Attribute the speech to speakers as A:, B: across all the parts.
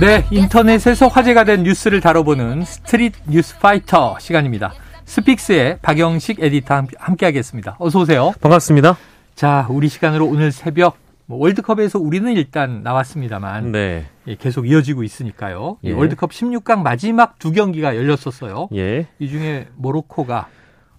A: 네, 인터넷에서 화제가 된 뉴스를 다뤄보는 Street News Fighter 시간입니다. 스픽스의 박영식 에디터 함께 하겠습니다. 어서 오세요.
B: 반갑습니다.
A: 자, 우리 시간으로 오늘 새벽 뭐 월드컵에서 우리는 일단 나왔습니다만 네. 예, 계속 이어지고 있으니까요. 예. 월드컵 16강 마지막 두 경기가 열렸었어요. 예. 이 중에 모로코가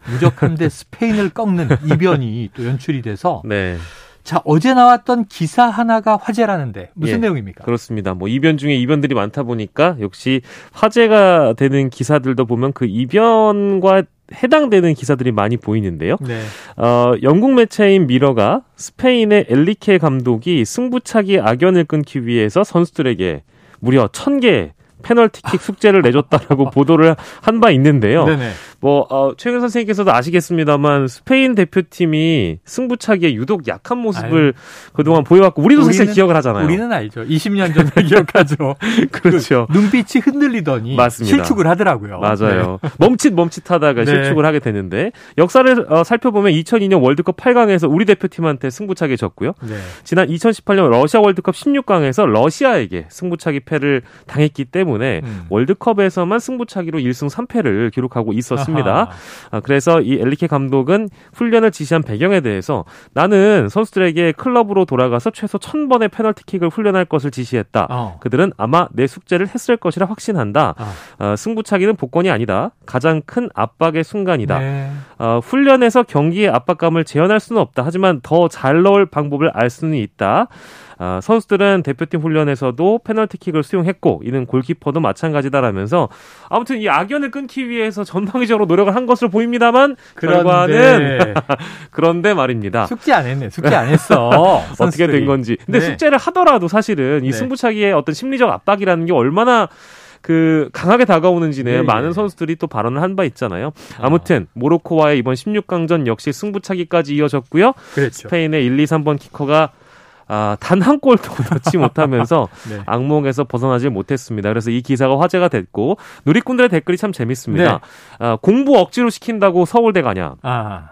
A: 무적함대 스페인을 꺾는 이변이 또 연출이 돼서 네. 자, 어제 나왔던 기사 하나가 화제라는데 무슨 예, 내용입니까?
B: 그렇습니다. 뭐 이변 중에 이변들이 많다 보니까 역시 화제가 되는 기사들도 보면 그 이변과 해당되는 기사들이 많이 보이는데요. 네. 어, 영국 매체인 미러가 스페인의 엘리케 감독이 승부차기 악연을 끊기 위해서 선수들에게 무려 1000개 페널티킥 숙제를 내줬다라고 보도를 한 바 있는데요. 네네. 뭐 어, 최근 선생님께서도 아시겠습니다만 스페인 대표팀이 승부차기에 유독 약한 모습을 아유. 그동안 보여왔고 우리도 사실 기억을 하잖아요.
A: 우리는 알죠. 20년 전에 기억하죠.
B: 그렇죠.
A: 그 눈빛이 흔들리더니 맞습니다. 실축을 하더라고요.
B: 맞아요. 네. 멈칫 멈칫하다가 네. 실축을 하게 되는데 역사를 어, 살펴보면 2002년 월드컵 8강에서 우리 대표팀한테 승부차기 졌고요. 네. 지난 2018년 러시아 월드컵 16강에서 러시아에게 승부차기 패를 당했기 때문에 음. 월드컵에서만 승부차기로 1승 3패를 기록하고 있었습니다. 했습니다. 아, 그래서 이 엘리케 감독은 훈련을 지시한 배경에 대해서 나는 선수들에게 클럽으로 돌아가서 최소 1000번의 페널티킥을 훈련할 것을 지시했다. 어. 그들은 아마 내 숙제를 했을 것이라 확신한다. 어. 어, 승부차기는 복권이 아니다. 가장 큰 압박의 순간이다. 네. 어, 훈련에서 경기의 압박감을 재현할 수는 없다. 하지만 더 잘 넣을 방법을 알 수는 있다. 아, 선수들은 대표팀 훈련에서도 페널티킥을 수용했고 이는 골키퍼도 마찬가지다라면서 아무튼 이 악연을 끊기 위해서 전방위적으로 노력을 한 것으로 보입니다만 그런데. 결과는 그런데 말입니다.
A: 숙제 안 했네. 숙제 안 했어.
B: 어떻게 된 건지. 근데 네. 숙제를 하더라도 사실은 이 네. 승부차기의 어떤 심리적 압박이라는 게 얼마나 그 강하게 다가오는지는 네, 많은 네. 선수들이 또 발언을 한 바 있잖아요. 아. 아무튼 모로코와의 이번 16강전 역시 승부차기까지 이어졌고요. 그렇죠. 스페인의 1, 2, 3번 키커가 아, 단 한 골도 넣지 못하면서 네. 악몽에서 벗어나질 못했습니다. 그래서 이 기사가 화제가 됐고 누리꾼들의 댓글이 참 재밌습니다. 네. 아, 공부 억지로 시킨다고 서울대 가냐? 아.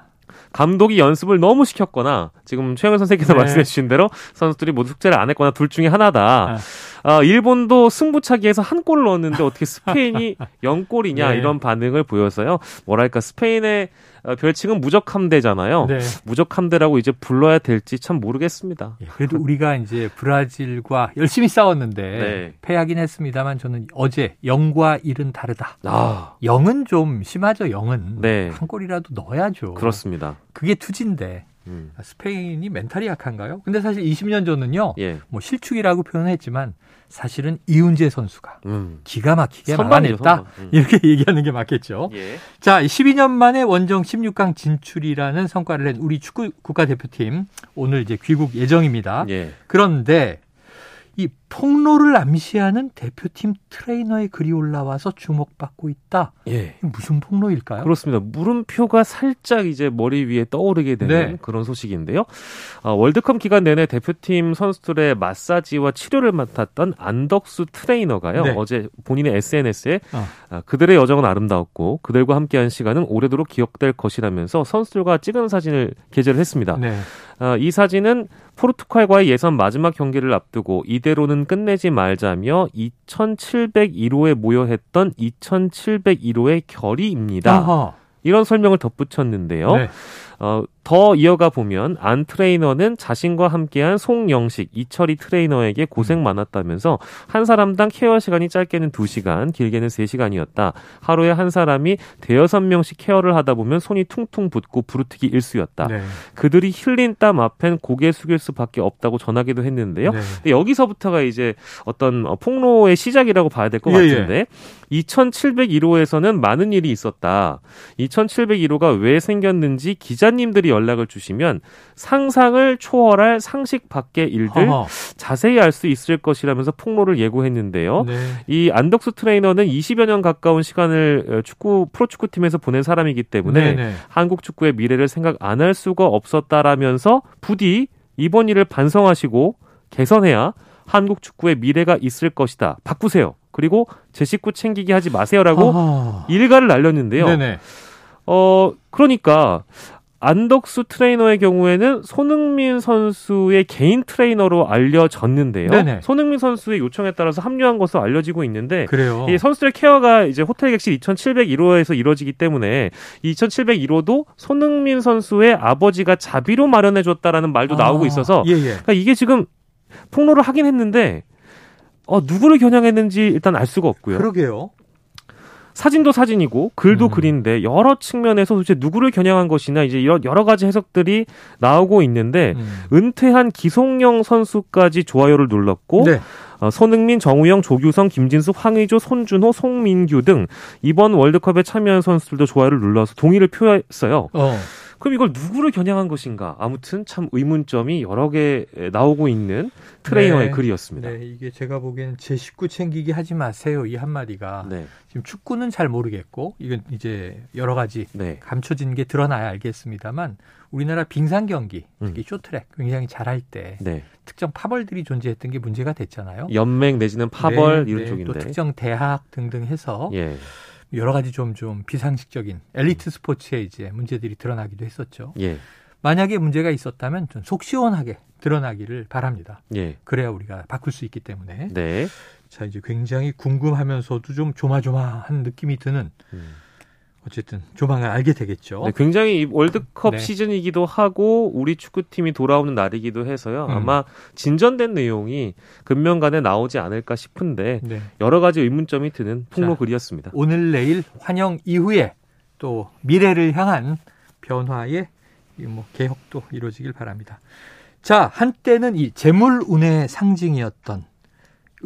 B: 감독이 연습을 너무 시켰거나 지금 최영현 선생님께서 네. 말씀해 주신 대로 선수들이 모두 숙제를 안 했거나 둘 중에 하나다. 아. 어, 일본도 승부차기에서 한골 넣었는데 어떻게 스페인이 0골이냐 네. 이런 반응을 보여서요. 뭐랄까 스페인의 어, 별칭은 무적함대잖아요. 네. 무적함대라고 이제 불러야 될지 참 모르겠습니다.
A: 예, 그래도 우리가 이제 브라질과 열심히 싸웠는데 네. 패하긴 했습니다만 저는 어제 0과 1은 다르다. 아. 0은 좀 심하죠. 0은 네. 한 골이라도 넣어야죠.
B: 그렇습니다.
A: 그게 투지인데 음. 스페인이 멘탈이 약한가요? 근데 사실 20년 전은요, 예. 뭐 실축이라고 표현했지만 사실은 이훈재 선수가 음. 기가 막히게 막아냈다 음. 이렇게 얘기하는 게 맞겠죠. 예. 자, 12년 만에 원정 16강 진출이라는 성과를 낸 우리 축구 국가대표팀 오늘 이제 귀국 예정입니다. 예. 그런데 이 폭로를 암시하는 대표팀 트레이너의 글이 올라와서 주목받고 있다. 예. 무슨 폭로일까요?
B: 그렇습니다. 물음표가 살짝 이제 머리 위에 떠오르게 되는 네. 그런 소식인데요. 어, 월드컵 기간 내내 대표팀 선수들의 마사지와 치료를 맡았던 안덕수 트레이너가요. 네. 어제 본인의 SNS에 어. 아, 그들의 여정은 아름다웠고 그들과 함께한 시간은 오래도록 기억될 것이라면서 선수들과 찍은 사진을 게재를 했습니다. 네. 어, 이 사진은 포르투갈과의 예선 마지막 경기를 앞두고 이대로는 끝내지 말자며 2,701호에 모여 했던 2,701호의 결의입니다. 아하. 이런 설명을 덧붙였는데요. 네. 어, 더 이어가 보면 안 트레이너는 자신과 함께한 송영식, 이철이 트레이너에게 고생 음. 많았다면서 한 사람당 케어 시간이 짧게는 2시간, 길게는 3시간이었다. 하루에 한 사람이 대여섯 명씩 케어를 하다 보면 손이 퉁퉁 붓고 부르트기 일수였다. 네. 그들이 흘린 땀 앞엔 고개 숙일 수밖에 없다고 전하기도 했는데요. 네. 여기서부터가 이제 어떤 어, 폭로의 시작이라고 봐야 될것 예, 예. 같은데 예. 2701호에서는 많은 일이 있었다. 2701호가 왜 생겼는지 기자 님들이 연락을 주시면 상상을 초월할 상식 밖의 일들 어허. 자세히 알 수 있을 것이라면서 폭로를 예고했는데요. 네. 이 안덕수 트레이너는 20여 년 가까운 시간을 어, 축구 프로축구팀에서 보낸 사람이기 때문에 네네. 네. 한국 축구의 미래를 생각 안 할 수가 없었다라면서 부디 이번 일을 반성하시고 개선해야 한국 축구의 미래가 있을 것이다. 바꾸세요. 그리고 제 식구 챙기기 하지 마세요라고 아하. 일가를 날렸는데요. 네네. 어 그러니까 안덕수 트레이너의 경우에는 손흥민 선수의 개인 트레이너로 알려졌는데요. 네네. 손흥민 선수의 요청에 따라서 합류한 것으로 알려지고 있는데 그래요. 이 선수들의 케어가 이제 호텔 객실 2,701호에서 이루어지기 때문에 2,701호도 손흥민 선수의 아버지가 자비로 마련해 줬다라는 말도 아, 나오고 있어서 예, 예. 그러니까 이게 지금 폭로를 하긴 했는데 어, 누구를 겨냥했는지 일단 알 수가 없고요.
A: 그러게요.
B: 사진도 사진이고 글도 음. 글인데 여러 측면에서 도대체 누구를 겨냥한 것이냐 이제 이런 여러 가지 해석들이 나오고 있는데 음. 은퇴한 기송영 선수까지 좋아요를 눌렀고 네. 어, 손흥민, 정우영, 조규성, 김진수, 황의조, 손준호, 송민규 등 이번 월드컵에 참여한 선수들도 좋아요를 눌러서 동의를 표했어요. 어. 그럼 이걸 누구를 겨냥한 것인가? 아무튼 참 의문점이 여러 개 나오고 있는 트레이너의 네, 글이었습니다.
A: 네, 이게 제가 보기엔 제 식구 챙기기 하지 마세요 이 한마디가 네. 지금 축구는 잘 모르겠고 이건 이제 여러 가지 네. 감춰진 게 드러나야 알겠습니다만 우리나라 빙상 경기 특히 음. 쇼트랙 굉장히 잘할 때 네. 특정 파벌들이 존재했던 게 문제가 됐잖아요.
B: 연맹 내지는 파벌 네, 이런 네, 쪽인데
A: 또 특정 대학 등등 해서 예. 여러 가지 좀, 좀 비상식적인 엘리트 스포츠에 이제 문제들이 드러나기도 했었죠. 예. 만약에 문제가 있었다면 좀 속 시원하게 드러나기를 바랍니다. 예. 그래야 우리가 바꿀 수 있기 때문에. 네. 자, 이제 굉장히 궁금하면서도 좀 조마조마한 느낌이 드는 음. 어쨌든 조만간 알게 되겠죠.
B: 네, 굉장히 월드컵 네. 시즌이기도 하고 우리 축구팀이 돌아오는 날이기도 해서요. 음. 아마 진전된 내용이 근면간에 나오지 않을까 싶은데 네. 여러 가지 의문점이 드는 폭로 자, 글이었습니다.
A: 오늘 내일 환영 이후에 또 미래를 향한 변화의 뭐 개혁도 이루어지길 바랍니다. 자, 한때는 이 재물 운의 상징이었던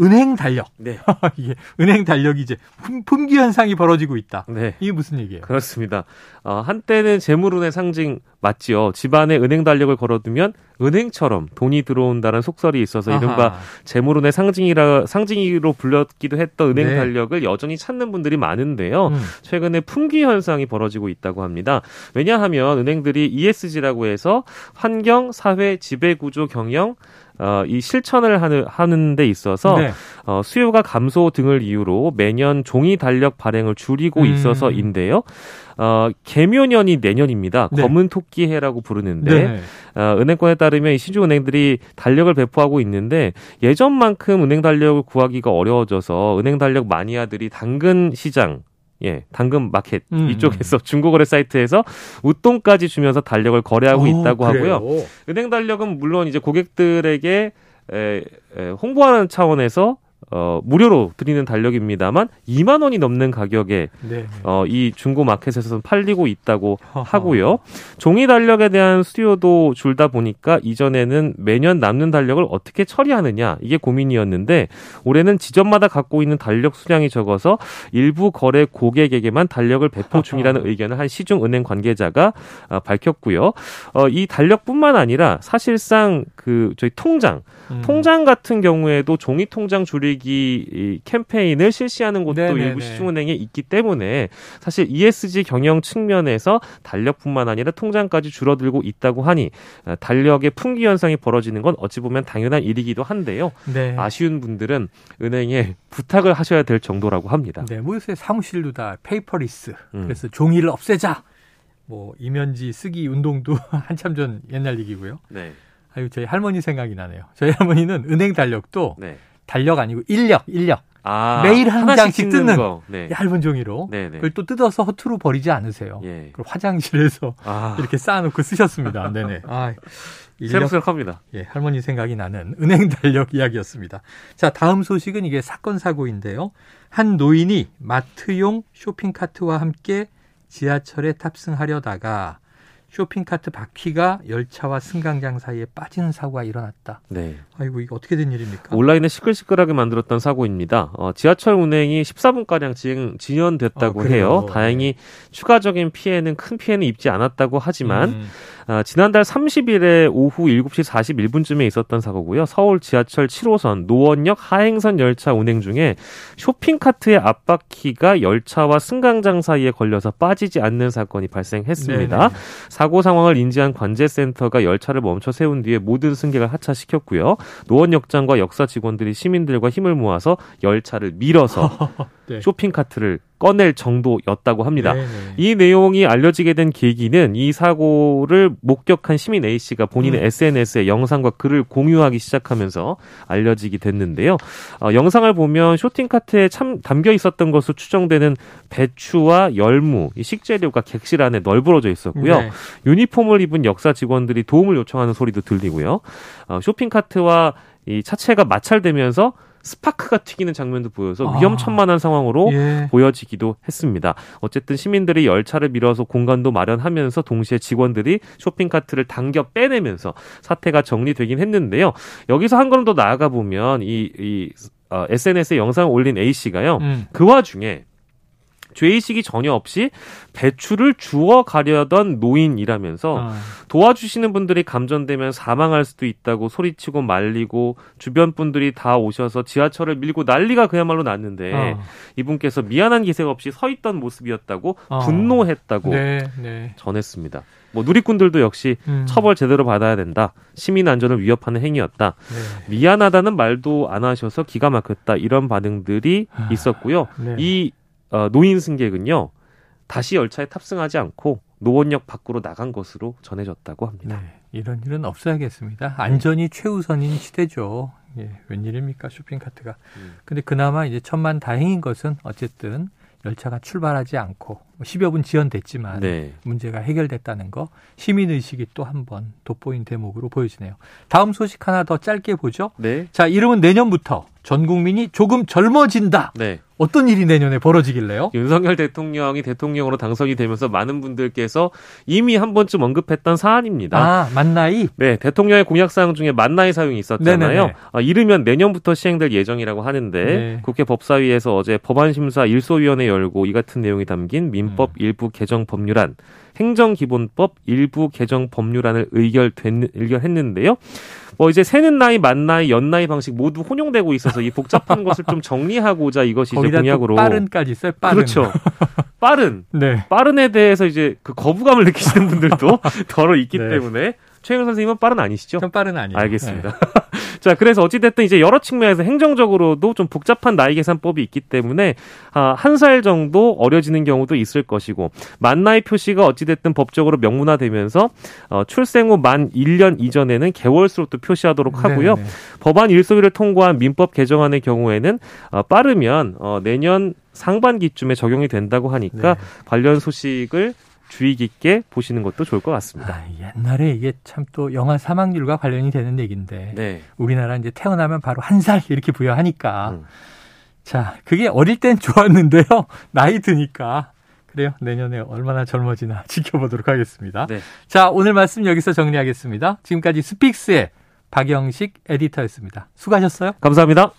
A: 은행 달력. 네. 이게 은행 달력이 이제 품귀 현상이 벌어지고 있다. 네. 이게 무슨 얘기예요?
B: 그렇습니다. 어, 한때는 재물운의 상징 맞지요. 집안에 은행 달력을 걸어두면 은행처럼 돈이 들어온다는 속설이 있어서. 이른바 재물운의 상징이라 상징으로 불렸기도 했던 은행 네. 달력을 여전히 찾는 분들이 많은데요. 음. 최근에 품귀 현상이 벌어지고 있다고 합니다. 왜냐하면 은행들이 ESG라고 해서 환경, 사회, 지배 구조, 경영 어, 이 실천을 하는, 하는 데 있어서 네. 어, 수요가 감소 등을 이유로 매년 종이 달력 발행을 줄이고 음. 있어서인데요. 어, 개묘년이 내년입니다. 네. 검은 토끼 해라고 부르는데 네. 어, 은행권에 따르면 이 시중 은행들이 달력을 배포하고 있는데 예전만큼 은행 달력을 구하기가 어려워져서 은행 달력 마니아들이 당근 시장 예, 당근 마켓 음. 이쪽에서 중고거래 사이트에서 웃돈까지 주면서 달력을 거래하고 오, 있다고 그래요? 하고요. 은행 달력은 물론 이제 고객들에게 에, 에, 홍보하는 차원에서 어, 무료로 드리는 달력입니다만 2만 원이 넘는 가격에 네. 어, 이 중고 마켓에서는 팔리고 있다고 하고요. 종이 달력에 대한 수요도 줄다 보니까 이전에는 매년 남는 달력을 어떻게 처리하느냐 이게 고민이었는데 올해는 지점마다 갖고 있는 달력 수량이 적어서 일부 거래 고객에게만 달력을 배포 중이라는 의견을 한 시중 은행 관계자가 어, 밝혔고요. 어, 이 달력뿐만 아니라 사실상 그 저희 통장 음. 통장 같은 경우에도 종이 통장 줄이기 캠페인을 실시하는 곳도 네네네. 일부 시중은행에 있기 때문에 사실 ESG 경영 측면에서 달력뿐만 아니라 통장까지 줄어들고 있다고 하니 어, 달력의 풍기 현상이 벌어지는 건 어찌 보면 당연한 일이기도 한데요. 네. 아쉬운 분들은 은행에 부탁을 하셔야 될 정도라고 합니다.
A: 네, 뭐 요새 사무실도 다 paperless. 음. 그래서 종이를 없애자. 뭐 이면지 쓰기 운동도 한참 전 옛날 얘기고요. 네. 아유, 저희 할머니 생각이 나네요. 저희 할머니는 은행 달력도 네. 달력 아니고 일력, 일력. 아, 매일 한 장씩 뜯는 네. 얇은 종이로 네네. 네. 그걸 또 뜯어서 허투루 버리지 않으세요. 예. 그걸 화장실에서 아. 이렇게 쌓아놓고 쓰셨습니다. 네네. 아,
B: 새록새록합니다.
A: 예, 할머니 생각이 나는 은행 달력 이야기였습니다. 자, 다음 소식은 이게 사건 사고인데요. 한 노인이 마트용 쇼핑카트와 함께 지하철에 탑승하려다가 쇼핑카트 바퀴가 열차와 승강장 사이에 빠지는 사고가 일어났다. 네. 아이고 이게 어떻게 된 일입니까?
B: 온라인에 시끌시끌하게 만들었던 사고입니다. 어, 지하철 운행이 14분 가량 진, 지연됐다고 어, 해요. 다행히 네. 추가적인 피해는 큰 피해는 입지 않았다고 하지만 음. 어, 지난달 30일에 오후 7시 41분쯤에 있었던 사고고요. 서울 지하철 7호선 노원역 하행선 열차 운행 중에 쇼핑카트의 앞바퀴가 열차와 승강장 사이에 걸려서 빠지지 않는 사건이 발생했습니다. 네네. 사고 상황을 인지한 관제센터가 열차를 멈춰 세운 뒤에 모든 승객을 하차시켰고요. 노원역장과 역사 직원들이 시민들과 힘을 모아서 열차를 밀어서 네. 쇼핑 카트를 꺼낼 정도였다고 합니다. 네네. 네. 이 내용이 알려지게 된 계기는 이 사고를 목격한 시민 A 씨가 본인의 음. SNS에 영상과 글을 공유하기 시작하면서 알려지게 됐는데요. 어, 영상을 보면 쇼핑 카트에 참 담겨 있었던 것으로 추정되는 배추와 열무, 이 식재료가 객실 안에 널브러져 있었고요. 네. 유니폼을 입은 역사 직원들이 도움을 요청하는 소리도 들리고요. 어, 쇼핑 카트와 이 차체가 마찰되면서 스파크가 튀기는 장면도 보여서 아. 위험천만한 상황으로 예. 보여지기도 했습니다. 어쨌든 시민들이 열차를 밀어서 공간도 마련하면서 동시에 직원들이 쇼핑카트를 당겨 빼내면서 사태가 정리되긴 했는데요. 여기서 한 걸음 더 나아가 보면 이, 이 어, SNS에 영상을 올린 A 씨가요. 음. 그 와중에 죄의식이 전혀 없이 배추를 주워 가려던 노인이라면서 아. 도와주시는 분들이 감전되면 사망할 수도 있다고 소리치고 말리고 주변 분들이 다 오셔서 지하철을 밀고 난리가 그야말로 났는데 아. 이분께서 미안한 기색 없이 서 있던 모습이었다고 아. 분노했다고 네, 네. 전했습니다. 뭐 누리꾼들도 역시 음. 처벌 제대로 받아야 된다. 시민 안전을 위협하는 행위였다. 네. 미안하다는 말도 안 하셔서 기가 막혔다. 이런 반응들이 아. 있었고요. 네. 이 어, 노인 승객은요 다시 열차에 탑승하지 않고 노원역 밖으로 나간 것으로 전해졌다고 합니다. 네,
A: 이런 일은 없어야겠습니다. 안전이 최우선인 시대죠. 예, 웬일입니까 쇼핑카트가. 음. 근데 그나마 이제 천만 다행인 것은 어쨌든 열차가 출발하지 않고 10여 뭐분 지연됐지만 네. 문제가 해결됐다는 거 시민 의식이 또 한 번 돋보인 대목으로 보여지네요. 다음 소식 하나 더 짧게 보죠. 네. 자, 이름은 내년부터 전 국민이 조금 젊어진다. 네. 어떤 일이 내년에 벌어지길래요?
B: 윤석열 대통령이 대통령으로 당선이 되면서 많은 분들께서 이미 한 번쯤 언급했던 사안입니다.
A: 아, 만나이?
B: 네, 대통령의 공약사항 중에 만나이 사용이 있었잖아요. 아, 이르면 내년부터 시행될 예정이라고 하는데 네. 국회 법사위에서 어제 법안심사 일소위원회 열고 이 같은 내용이 담긴 민법 음. 일부 개정 법률안 행정기본법 일부 개정 법률안을 의결된, 의결했는데요. 뭐 이제 새는 나이, 만 나이, 연 나이 방식 모두 혼용되고 있어서 이 복잡한 것을 좀 정리하고자 이것이 이제 공약으로
A: 빠른까지 있어요. 빠른.
B: 그렇죠. 빠른. 네. 빠른에 대해서 이제 그 거부감을 느끼시는 분들도 더러 있기 네. 때문에 최영 선생님은 빠른 아니시죠?
A: 전 빠른 아니에요.
B: 알겠습니다. 네. 자, 그래서 어찌됐든 이제 여러 측면에서 행정적으로도 좀 복잡한 나이 계산법이 있기 때문에 아, 한 살 정도 어려지는 경우도 있을 것이고 만 나이 표시가 어찌됐든 법적으로 명문화되면서 어, 출생 후 만 1년 이전에는 개월수로 또 표시하도록 하고요. 네네. 법안 일소위를 통과한 민법 개정안의 경우에는 어, 빠르면 어, 내년 상반기쯤에 적용이 된다고 하니까 네. 관련 소식을 주의 깊게 보시는 것도 좋을 것 같습니다. 아,
A: 옛날에 이게 참 또 영아 사망률과 관련이 되는 얘기인데 네. 우리나라 이제 태어나면 바로 한 살 이렇게 부여하니까 음. 자 그게 어릴 땐 좋았는데요 나이 드니까 그래요 내년에 얼마나 젊어지나 지켜보도록 하겠습니다. 네. 자 오늘 말씀 여기서 정리하겠습니다. 지금까지 스픽스의 박영식 에디터였습니다. 수고하셨어요.
B: 감사합니다.